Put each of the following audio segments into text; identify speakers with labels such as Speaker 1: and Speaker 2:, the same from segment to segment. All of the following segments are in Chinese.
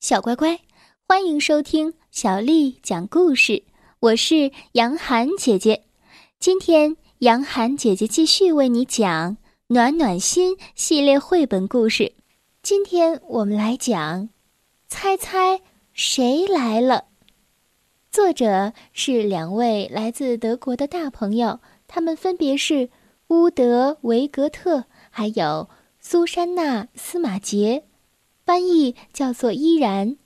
Speaker 1: 小乖乖，欢迎收听小丽讲故事。我是杨涵姐姐，今天杨涵姐姐继续为你讲《暖暖心》系列绘本故事。今天我们来讲《猜猜谁来了》。作者是两位来自德国的大朋友，他们分别是乌德维格特，还有苏珊娜司马杰。翻译叫做依然，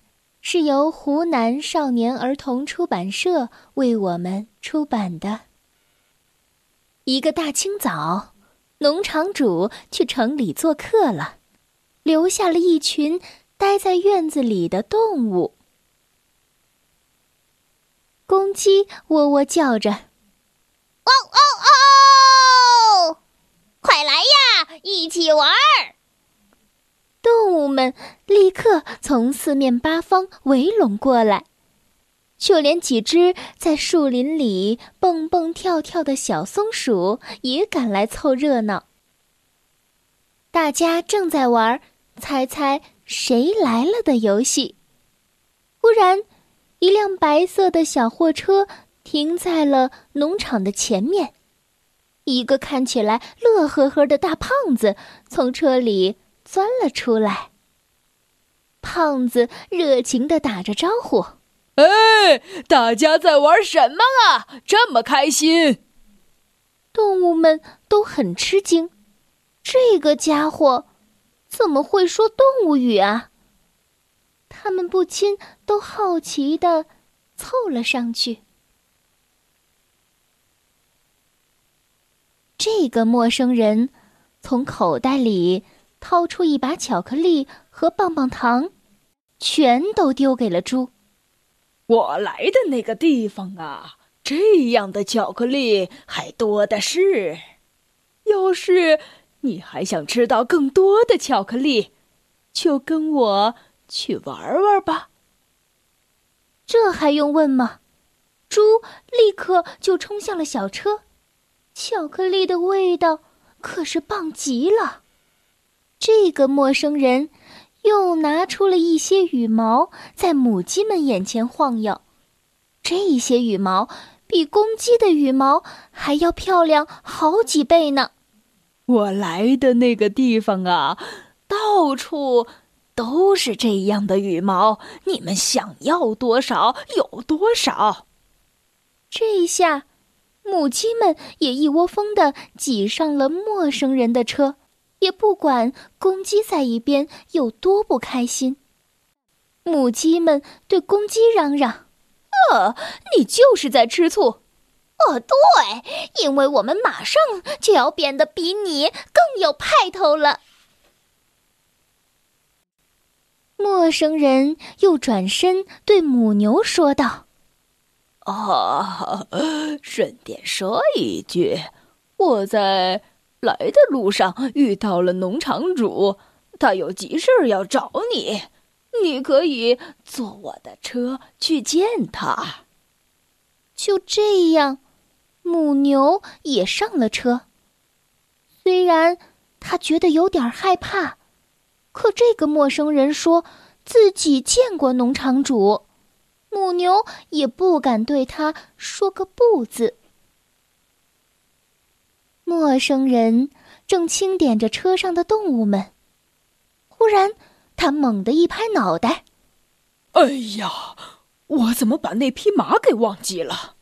Speaker 1: 是由湖南少年儿童出版社为我们出版的。一个大清早，农场主去城里做客了，留下了一群待在院子里的动物。公鸡喔喔叫着：“
Speaker 2: 哦哦哦，快来呀，一起玩儿！”
Speaker 1: 们立刻从四面八方围拢过来，就连几只在树林里蹦蹦跳跳的小松鼠也赶来凑热闹。大家正在玩“猜猜谁来了”的游戏，忽然，一辆白色的小货车停在了农场的前面，一个看起来乐呵呵的大胖子从车里。钻了出来。胖子热情的打着招呼：“
Speaker 3: 哎，大家在玩什么啊？这么开心！”
Speaker 1: 动物们都很吃惊，这个家伙怎么会说动物语啊？他们不禁都好奇的凑了上去。这个陌生人从口袋里。掏出一把巧克力和棒棒糖，全都丢给了猪。
Speaker 3: 我来的那个地方啊，这样的巧克力还多的是。要是你还想吃到更多的巧克力，就跟我去玩玩吧。
Speaker 1: 这还用问吗？猪立刻就冲向了小车，巧克力的味道可是棒极了。这个陌生人又拿出了一些羽毛，在母鸡们眼前晃悠。这些羽毛比公鸡的羽毛还要漂亮好几倍呢。
Speaker 3: 我来的那个地方啊，到处都是这样的羽毛，你们想要多少有多少。
Speaker 1: 这一下，母鸡们也一窝蜂的挤上了陌生人的车。也不管公鸡在一边有多不开心，母鸡们对公鸡嚷嚷：“
Speaker 2: 呃，你就是在吃醋。”“哦，对，因为我们马上就要变得比你更有派头了。”
Speaker 1: 陌生人又转身对母牛说道：“
Speaker 3: 啊，顺便说一句，我在。”来的路上遇到了农场主，他有急事要找你，你可以坐我的车去见他。
Speaker 1: 就这样，母牛也上了车。虽然他觉得有点害怕，可这个陌生人说自己见过农场主，母牛也不敢对他说个不字。陌生人正清点着车上的动物们，忽然，他猛地一拍脑袋：“
Speaker 3: 哎呀，我怎么把那匹马给忘记了？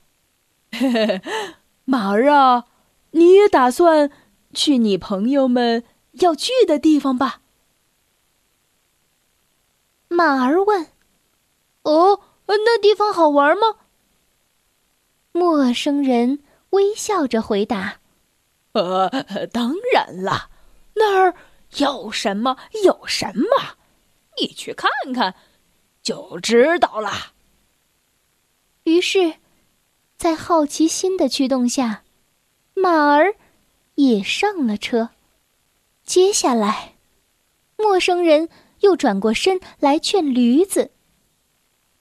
Speaker 3: 嘿嘿，马儿啊，你也打算去你朋友们要去的地方吧？”
Speaker 1: 马儿问：“
Speaker 4: 哦，那地方好玩吗？”
Speaker 1: 陌生人微笑着回答。
Speaker 3: 呃，当然了，那儿有什么有什么，你去看看，就知道了。
Speaker 1: 于是，在好奇心的驱动下，马儿也上了车。接下来，陌生人又转过身来劝驴子：“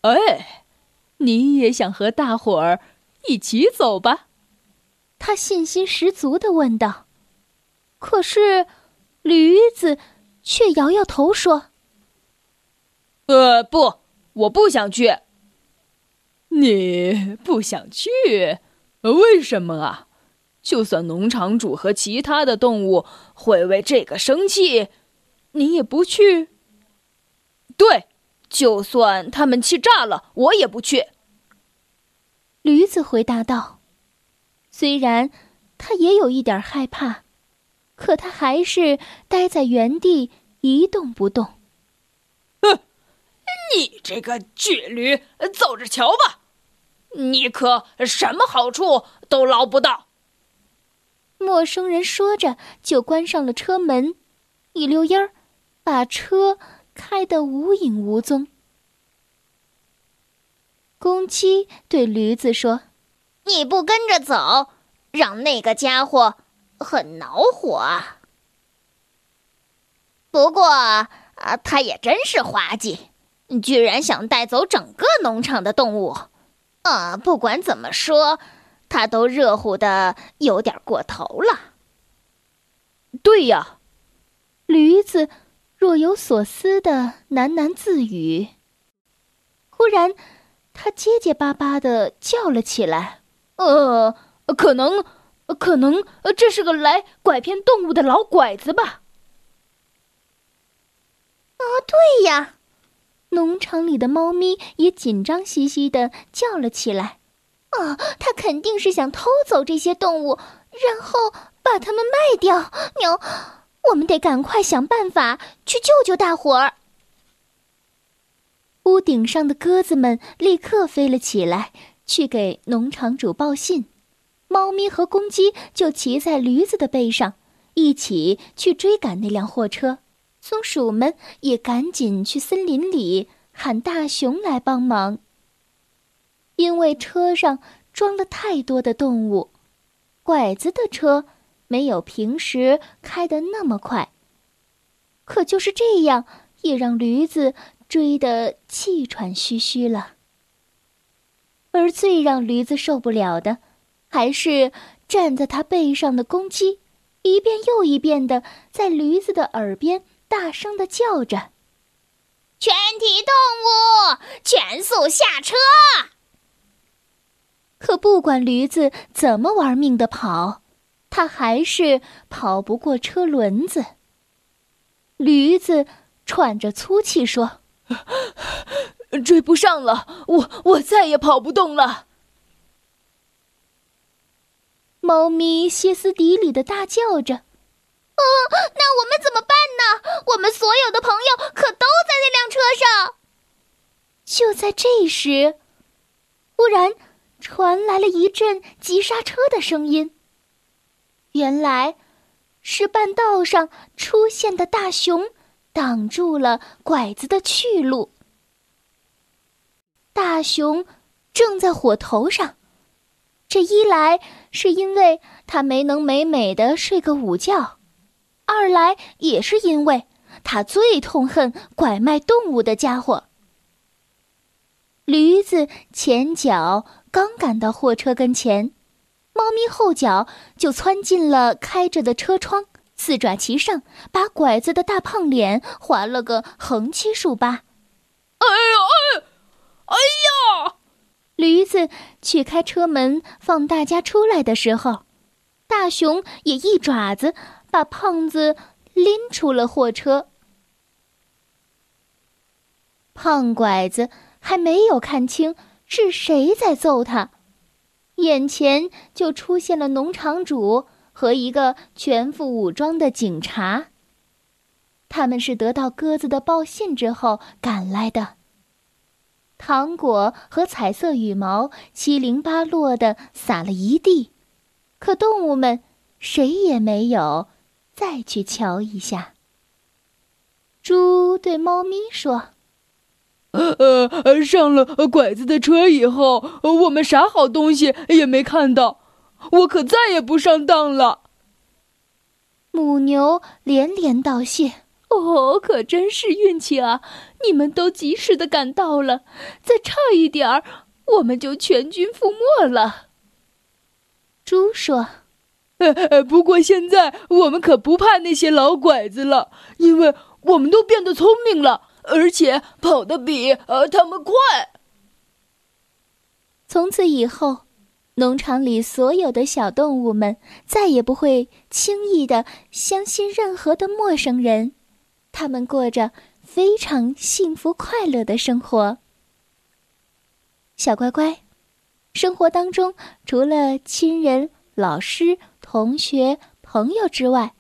Speaker 3: 哎，你也想和大伙儿一起走吧？”
Speaker 1: 他信心十足的问道：“可是，驴子却摇摇头说：‘
Speaker 3: 呃，不，我不想去。你不想去？为什么啊？就算农场主和其他的动物会为这个生气，你也不去？对，就算他们气炸了，我也不去。
Speaker 1: 驴子回答道：“虽然他也有一点害怕，可他还是待在原地一动不动。”
Speaker 3: 哼，你这个倔驴，走着瞧吧！你可什么好处都捞不到。
Speaker 1: 陌生人说着，就关上了车门，一溜烟儿，把车开得无影无踪。公鸡对驴子说：“
Speaker 2: 你不跟着走，让那个家伙很恼火。不过啊，他也真是滑稽，居然想带走整个农场的动物。啊，不管怎么说。”他都热乎的有点过头了。
Speaker 3: 对呀，
Speaker 1: 驴子若有所思的喃喃自语。忽然，他结结巴巴的叫了起来：“
Speaker 4: 呃，可能，可能这是个来拐骗动物的老拐子吧？”
Speaker 2: 啊，对呀！
Speaker 1: 农场里的猫咪也紧张兮兮的叫了起来。
Speaker 2: 啊，他肯定是想偷走这些动物，然后把它们卖掉。喵，我们得赶快想办法去救救大伙儿。
Speaker 1: 屋顶上的鸽子们立刻飞了起来，去给农场主报信。猫咪和公鸡就骑在驴子的背上，一起去追赶那辆货车。松鼠们也赶紧去森林里喊大熊来帮忙。因为车上装了太多的动物，拐子的车没有平时开的那么快。可就是这样，也让驴子追得气喘吁吁了。而最让驴子受不了的，还是站在他背上的公鸡，一遍又一遍的在驴子的耳边大声的叫着：“
Speaker 2: 全体动物，全速下车！”
Speaker 1: 可不管驴子怎么玩命的跑，它还是跑不过车轮子。驴子喘着粗气说：“
Speaker 3: 追不上了，我我再也跑不动了。”
Speaker 1: 猫咪歇斯底里的大叫着：“
Speaker 2: 哦，那我们怎么办呢？我们所有的朋友可都在那辆车上。”
Speaker 1: 就在这时，忽然。传来了一阵急刹车的声音。原来，是半道上出现的大熊挡住了拐子的去路。大熊正在火头上，这一来是因为他没能美美的睡个午觉，二来也是因为他最痛恨拐卖动物的家伙。驴子前脚。刚赶到货车跟前，猫咪后脚就窜进了开着的车窗，四爪齐上，把拐子的大胖脸划了个横七竖八。
Speaker 3: 哎呦哎，哎呀！
Speaker 1: 驴子去开车门放大家出来的时候，大熊也一爪子把胖子拎出了货车。胖拐子还没有看清。是谁在揍他？眼前就出现了农场主和一个全副武装的警察。他们是得到鸽子的报信之后赶来的。糖果和彩色羽毛七零八落的撒了一地，可动物们谁也没有再去瞧一下。猪对猫咪说。
Speaker 3: 呃，上了拐子的车以后，我们啥好东西也没看到，我可再也不上当了。
Speaker 1: 母牛连连道谢：“
Speaker 4: 哦，可真是运气啊！你们都及时的赶到了，再差一点儿，我们就全军覆没了。”
Speaker 1: 猪说：“
Speaker 3: 呃，不过现在我们可不怕那些老拐子了，因为我们都变得聪明了。”而且跑得比呃他们快。
Speaker 1: 从此以后，农场里所有的小动物们再也不会轻易的相信任何的陌生人，他们过着非常幸福快乐的生活。小乖乖，生活当中除了亲人、老师、同学、朋友之外，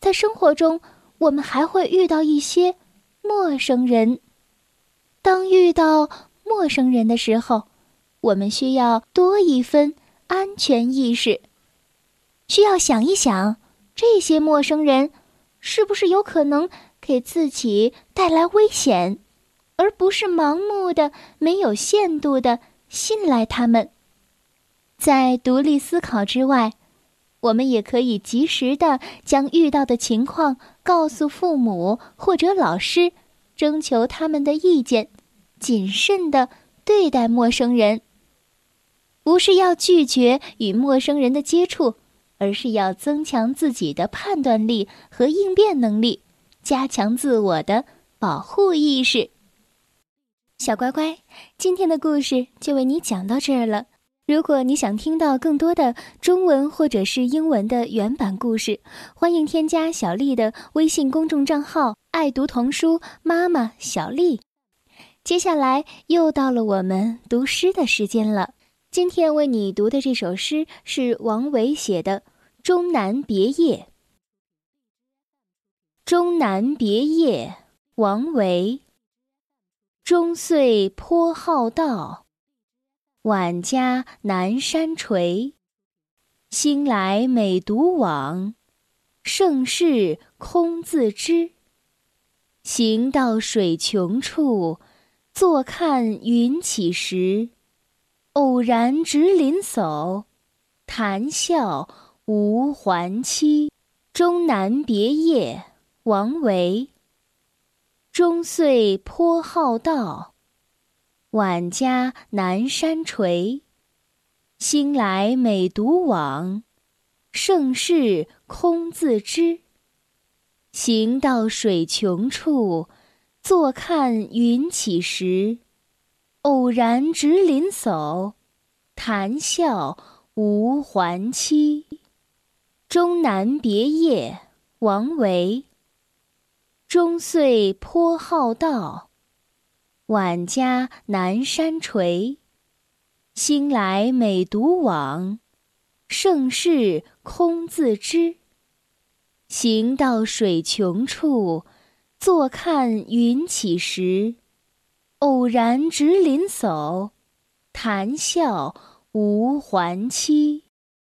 Speaker 1: 在生活中我们还会遇到一些陌生人。当遇到陌生人的时候，我们需要多一分安全意识，需要想一想，这些陌生人是不是有可能给自己带来危险，而不是盲目的、没有限度的信赖他们。在独立思考之外，我们也可以及时的将遇到的情况告诉父母或者老师，征求他们的意见，谨慎的对待陌生人。不是要拒绝与陌生人的接触，而是要增强自己的判断力和应变能力，加强自我的保护意识。小乖乖，今天的故事就为你讲到这儿了。如果你想听到更多的中文或者是英文的原版故事，欢迎添加小丽的微信公众账号“爱读童书妈妈小丽”。接下来又到了我们读诗的时间了。今天为你读的这首诗是王维写的《终南别业》。《终南别业》王维。终岁颇好道，晚家南山陲。兴来每独往，盛事空自知。行到水穷处，坐看云起时。偶然值林叟，谈笑无还期。终南别业，王维。终岁颇好道，晚家南山陲。兴来每独往，盛事空自知。行到水穷处，坐看云起时。偶然值林叟，谈笑无还期。终南别业，王维。终岁颇好道，晚家南山陲。兴来每独往，盛事空自知。行到水穷处，坐看云起时。偶然值林叟，谈笑无还期。